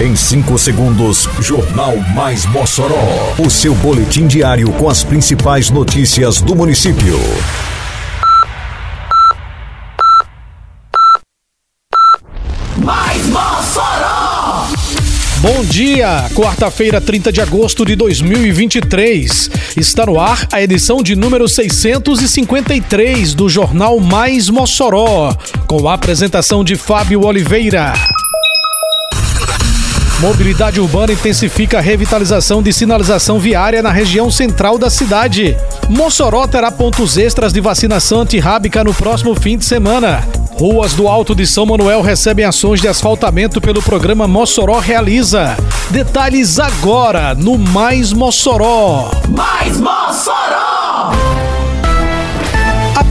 Em 5 segundos, Jornal Mais Mossoró. O seu boletim diário com as principais notícias do município. Mais Mossoró! Bom dia, quarta-feira, 30 de agosto de 2023. Está no ar a edição de número 653 do Jornal Mais Mossoró, com a apresentação de Fábio Oliveira. Mobilidade urbana intensifica a revitalização de sinalização viária na região central da cidade. Mossoró terá pontos extras de vacinação antirrábica no próximo fim de semana. Ruas do Alto de São Manuel recebem ações de asfaltamento pelo programa Mossoró Realiza. Detalhes agora no Mais Mossoró. Mais Mossoró!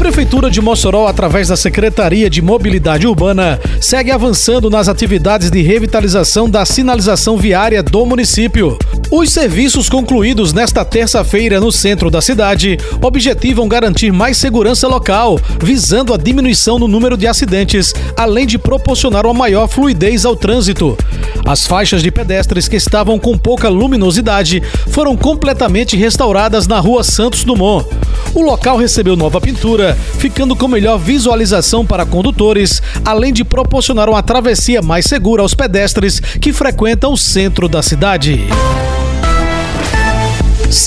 Prefeitura de Mossoró, através da Secretaria de Mobilidade Urbana, segue avançando nas atividades de revitalização da sinalização viária do município. Os serviços concluídos nesta terça-feira no centro da cidade objetivam garantir mais segurança local, visando a diminuição no número de acidentes, além de proporcionar uma maior fluidez ao trânsito. As faixas de pedestres que estavam com pouca luminosidade foram completamente restauradas na rua Santos Dumont. O local recebeu nova pintura, ficando com melhor visualização para condutores, além de proporcionar uma travessia mais segura aos pedestres que frequentam o centro da cidade.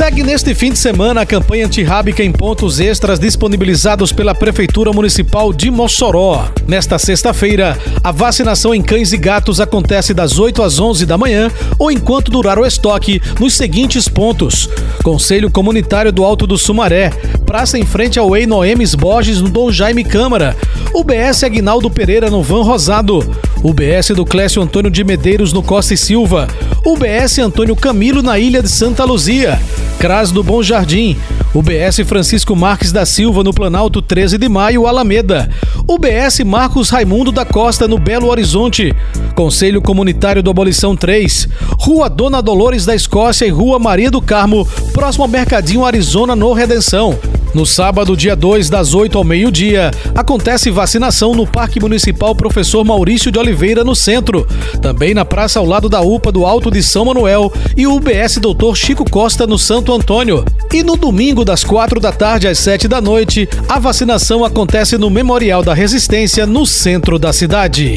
Segue neste fim de semana a campanha antirrábica em pontos extras disponibilizados pela Prefeitura Municipal de Mossoró. Nesta sexta-feira, a vacinação em cães e gatos acontece das 8 às 11 da manhã ou enquanto durar o estoque nos seguintes pontos: Conselho Comunitário do Alto do Sumaré, praça em frente ao Ei Noemes Borges no Dom Jaime Câmara, UBS Aguinaldo Pereira no Van Rosado, UBS do Clécio Antônio de Medeiros no Costa e Silva, UBS Antônio Camilo na Ilha de Santa Luzia, CRAS do Bom Jardim, UBS Francisco Marques da Silva no Planalto 13 de Maio, Alameda, UBS Marcos Raimundo da Costa no Belo Horizonte, Conselho Comunitário do Abolição 3, Rua Dona Dolores da Escócia e Rua Maria do Carmo, próximo ao Mercadinho Arizona no Redenção. No sábado, dia 2, das 8 ao meio-dia, acontece vacinação no Parque Municipal Professor Maurício de Oliveira, no centro. Também na praça ao lado da UPA do Alto de São Manuel e o UBS Doutor Chico Costa, no Santo Antônio. E no domingo, das 4 da tarde às 7 da noite, a vacinação acontece no Memorial da Resistência, no centro da cidade.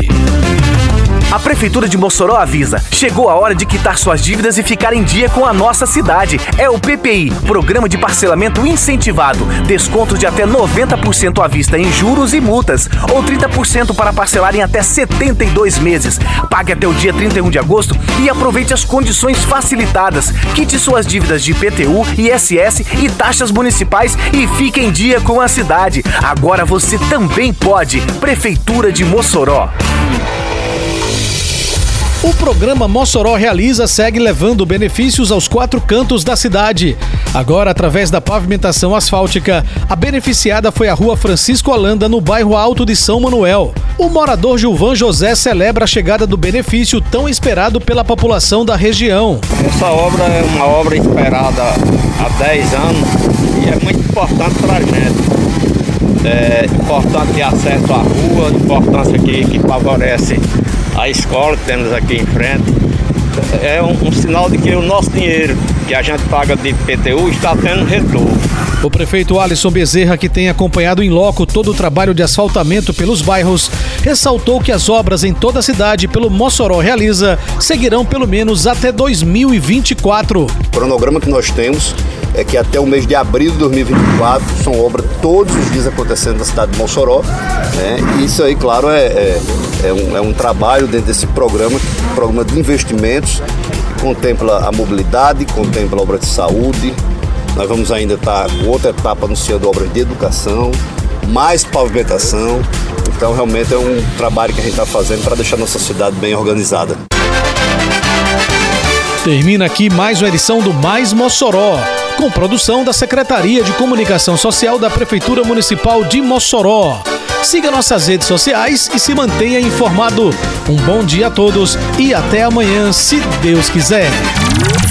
A Prefeitura de Mossoró avisa: chegou a hora de quitar suas dívidas e ficar em dia com a nossa cidade. É o PPI, Programa de Parcelamento Incentivado. Descontos de até 90% à vista em juros e multas, ou 30% para parcelar em até 72 meses. Pague até o dia 31 de agosto e aproveite as condições facilitadas. Quite suas dívidas de IPTU, ISS e taxas municipais e fique em dia com a cidade. Agora você também pode. Prefeitura de Mossoró. O programa Mossoró Realiza segue levando benefícios aos quatro cantos da cidade. Agora, através da pavimentação asfáltica, a beneficiada foi a rua Francisco Holanda, no bairro Alto de São Manuel. O morador Gilvan José celebra a chegada do benefício tão esperado pela população da região. Essa obra é uma obra esperada há 10 anos e é muito importante para a gente. É importante acesso à rua, importância que, que favorece a escola que temos aqui em frente. É um, um, sinal de que o nosso dinheiro que a gente paga de PTU está tendo retorno. O prefeito Alisson Bezerra, que tem acompanhado em loco todo o trabalho de asfaltamento pelos bairros, ressaltou que as obras em toda a cidade pelo Mossoró Realiza seguirão pelo menos até 2024. O cronograma que nós temos é que até o mês de abril de 2024 são obras todos os dias acontecendo na cidade de Mossoró. Né? Isso aí, claro, é, é, é, um, é um trabalho dentro desse programa, programa de investimentos, que contempla a mobilidade, contempla a obra de saúde. Nós vamos ainda estar com outra etapa anunciando obras de educação, mais pavimentação. Então, realmente é um trabalho que a gente está fazendo para deixar nossa cidade bem organizada. Termina aqui mais uma edição do Mais Mossoró, com produção da Secretaria de Comunicação Social da Prefeitura Municipal de Mossoró. Siga nossas redes sociais e se mantenha informado. Um bom dia a todos e até amanhã, se Deus quiser.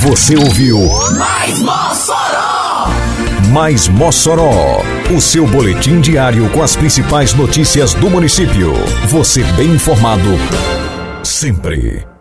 Você ouviu Mais Mossoró! Mais Mossoró, o seu boletim diário com as principais notícias do município. Você bem informado sempre.